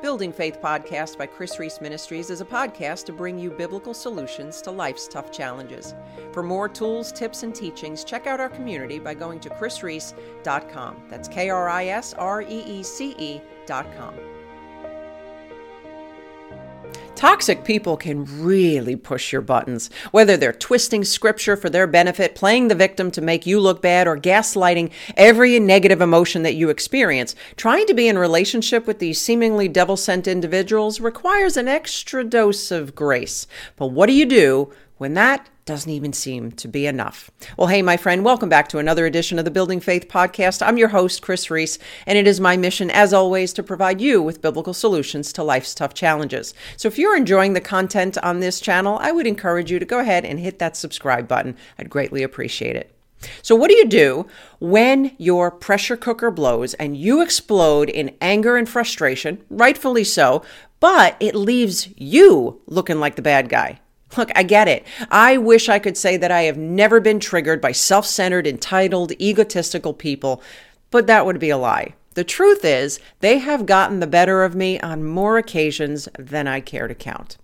Building Faith podcast by Kris Reece Ministries is a podcast to bring you biblical solutions to life's tough challenges. For more tools, tips, and teachings, check out our community by going to krisreece.com. That's K R I S R E E C E.com. Toxic people can really push your buttons, whether they're twisting scripture for their benefit, playing the victim to make you look bad, or gaslighting every negative emotion that you experience. Trying to be in relationship with these seemingly devil sent individuals requires an extra dose of grace. But what do you do when that doesn't even seem to be enough. Well, hey, my friend, welcome back to another edition of the Building Faith podcast. I'm your host, Kris Reece, and it is my mission, as always, to provide you with biblical solutions to life's tough challenges. So if you're enjoying the content on this channel, I would encourage you to go ahead and hit that subscribe button. I'd greatly appreciate it. So, what do you do when your pressure cooker blows and you explode in anger and frustration, rightfully so, but it leaves you looking like the bad guy? Look, I get it. I wish I could say that I have never been triggered by self centered, entitled, egotistical people, but that would be a lie. The truth is, they have gotten the better of me on more occasions than I care to count.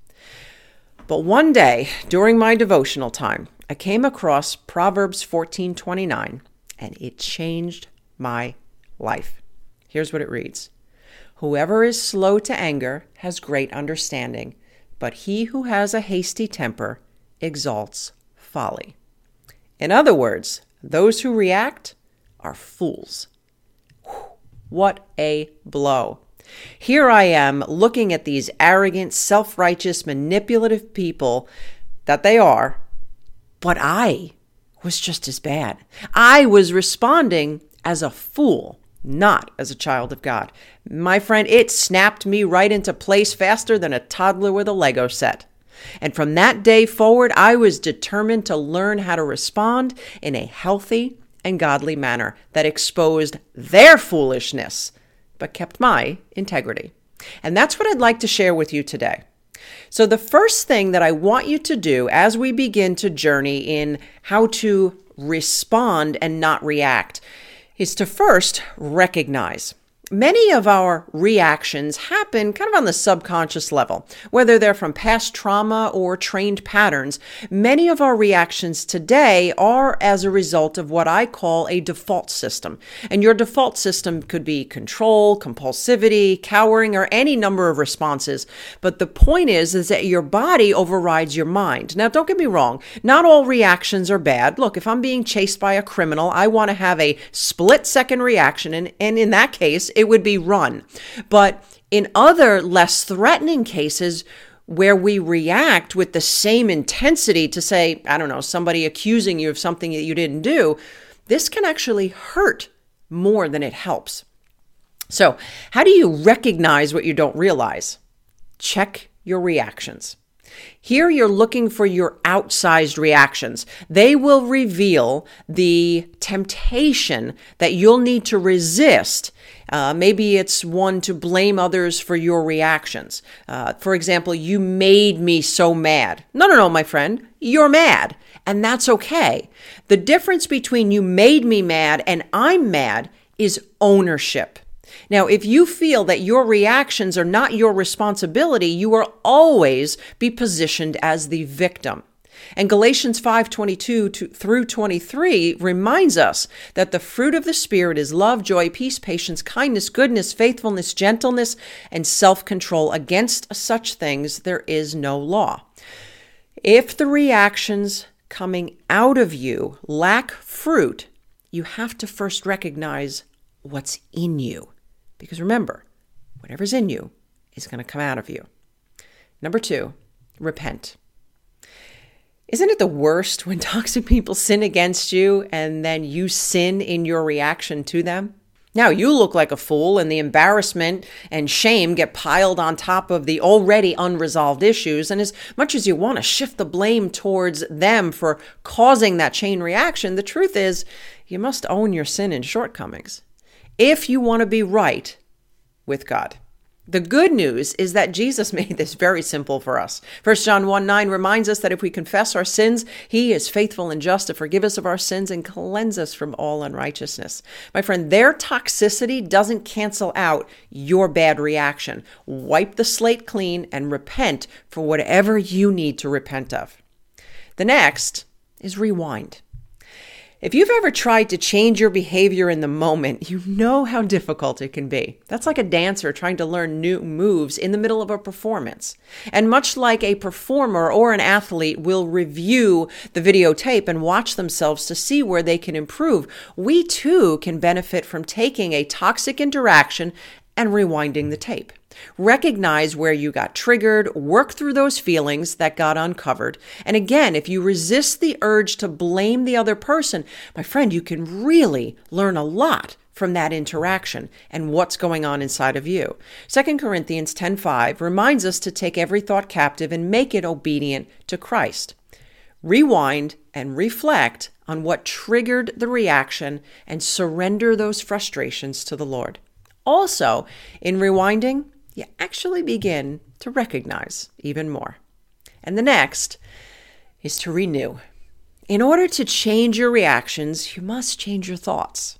But one day, during my devotional time, I came across Proverbs 14:29 and it changed my life. Here's what it reads. Whoever is slow to anger has great understanding, but he who has a hasty temper exalts folly. In other words, those who react are fools. What a blow. Here I am looking at these arrogant, self righteous, manipulative people that they are, but I was just as bad. I was responding as a fool not as a child of God. My friend, it snapped me right into place faster than a toddler with a Lego set. And from that day forward, I was determined to learn how to respond in a healthy and godly manner that exposed their foolishness, but kept my integrity. And that's what I'd like to share with you today. So, the first thing that I want you to do as we begin to journey in how to respond and not react is to first recognize Many of our reactions happen kind of on the subconscious level, whether they're from past trauma or trained patterns. Many of our reactions today are as a result of what I call a default system. And your default system could be control, compulsivity, cowering, or any number of responses. But the point is, is that your body overrides your mind. Now, don't get me wrong. Not all reactions are bad. Look, if I'm being chased by a criminal, I want to have a split second reaction. And, and in that case, it would be run. But in other less threatening cases, where we react with the same intensity to say, I don't know, somebody accusing you of something that you didn't do, this can actually hurt more than it helps. So, how do you recognize what you don't realize? Check your reactions. Here you're looking for your outsized reactions. They will reveal the temptation that you'll need to resist. Uh, maybe it's one to blame others for your reactions. Uh, for example, you made me so mad. No, no, no, my friend, you're mad, and that's okay. The difference between you made me mad and I'm mad is ownership. Now, if you feel that your reactions are not your responsibility, you will always be positioned as the victim. And Galatians 5:22 through 23 reminds us that the fruit of the spirit is love, joy, peace, patience, kindness, goodness, faithfulness, gentleness, and self-control. Against such things there is no law. If the reactions coming out of you lack fruit, you have to first recognize what's in you. Because remember, whatever's in you is going to come out of you. Number two, repent. Isn't it the worst when toxic people sin against you and then you sin in your reaction to them? Now you look like a fool, and the embarrassment and shame get piled on top of the already unresolved issues. And as much as you want to shift the blame towards them for causing that chain reaction, the truth is you must own your sin and shortcomings if you want to be right with God. The good news is that Jesus made this very simple for us. 1 John 1 9 reminds us that if we confess our sins, he is faithful and just to forgive us of our sins and cleanse us from all unrighteousness. My friend, their toxicity doesn't cancel out your bad reaction. Wipe the slate clean and repent for whatever you need to repent of. The next is rewind. If you've ever tried to change your behavior in the moment, you know how difficult it can be. That's like a dancer trying to learn new moves in the middle of a performance. And much like a performer or an athlete will review the videotape and watch themselves to see where they can improve, we too can benefit from taking a toxic interaction and rewinding the tape. Recognize where you got triggered, work through those feelings that got uncovered. And again, if you resist the urge to blame the other person, my friend, you can really learn a lot from that interaction and what's going on inside of you. 2 Corinthians 10:5 reminds us to take every thought captive and make it obedient to Christ. Rewind and reflect on what triggered the reaction and surrender those frustrations to the Lord. Also, in rewinding, you actually begin to recognize even more. And the next is to renew. In order to change your reactions, you must change your thoughts.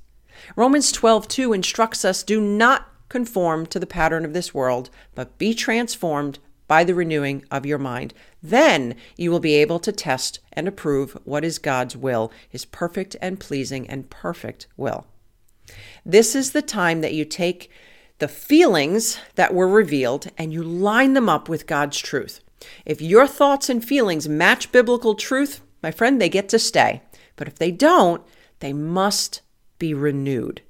Romans 12:2 instructs us do not conform to the pattern of this world, but be transformed by the renewing of your mind. Then you will be able to test and approve what is God's will, his perfect and pleasing and perfect will. This is the time that you take the feelings that were revealed and you line them up with God's truth. If your thoughts and feelings match biblical truth, my friend, they get to stay. But if they don't, they must be renewed.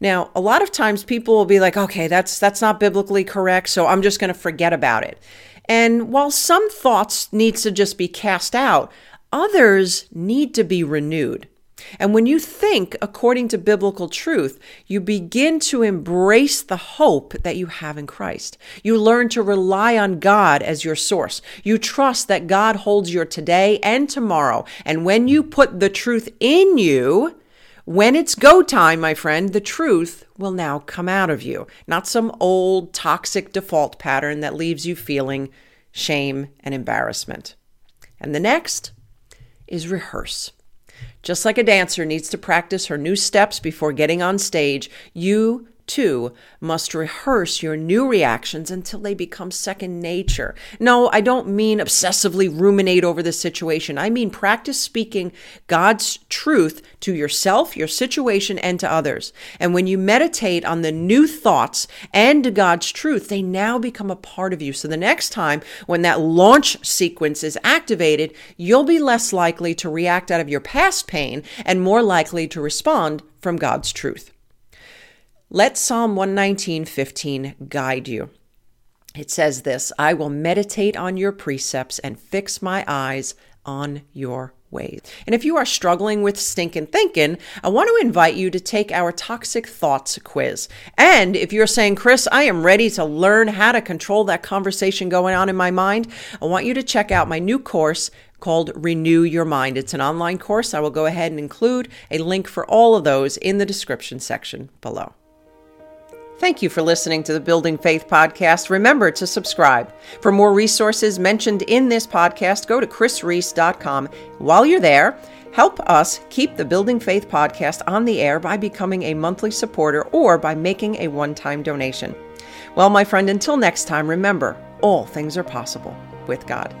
Now, a lot of times people will be like, "Okay, that's that's not biblically correct, so I'm just going to forget about it." And while some thoughts needs to just be cast out, others need to be renewed. And when you think according to biblical truth, you begin to embrace the hope that you have in Christ. You learn to rely on God as your source. You trust that God holds your today and tomorrow. And when you put the truth in you, when it's go time, my friend, the truth will now come out of you, not some old toxic default pattern that leaves you feeling shame and embarrassment. And the next is rehearse. Just like a dancer needs to practice her new steps before getting on stage, you too must rehearse your new reactions until they become second nature. No, I don't mean obsessively ruminate over the situation. I mean practice speaking God's truth to yourself, your situation, and to others. And when you meditate on the new thoughts and God's truth, they now become a part of you. So the next time when that launch sequence is activated, you'll be less likely to react out of your past pain and more likely to respond from God's truth. Let Psalm 119:15 guide you. It says this, I will meditate on your precepts and fix my eyes on your ways. And if you are struggling with stinking thinking, I want to invite you to take our toxic thoughts quiz. And if you're saying, Kris, I am ready to learn how to control that conversation going on in my mind, I want you to check out my new course called Renew Your Mind. It's an online course. I will go ahead and include a link for all of those in the description section below. Thank you for listening to the Building Faith podcast. Remember to subscribe. For more resources mentioned in this podcast, go to krisreece.com. While you're there, help us keep the Building Faith podcast on the air by becoming a monthly supporter or by making a one time donation. Well, my friend, until next time, remember all things are possible with God.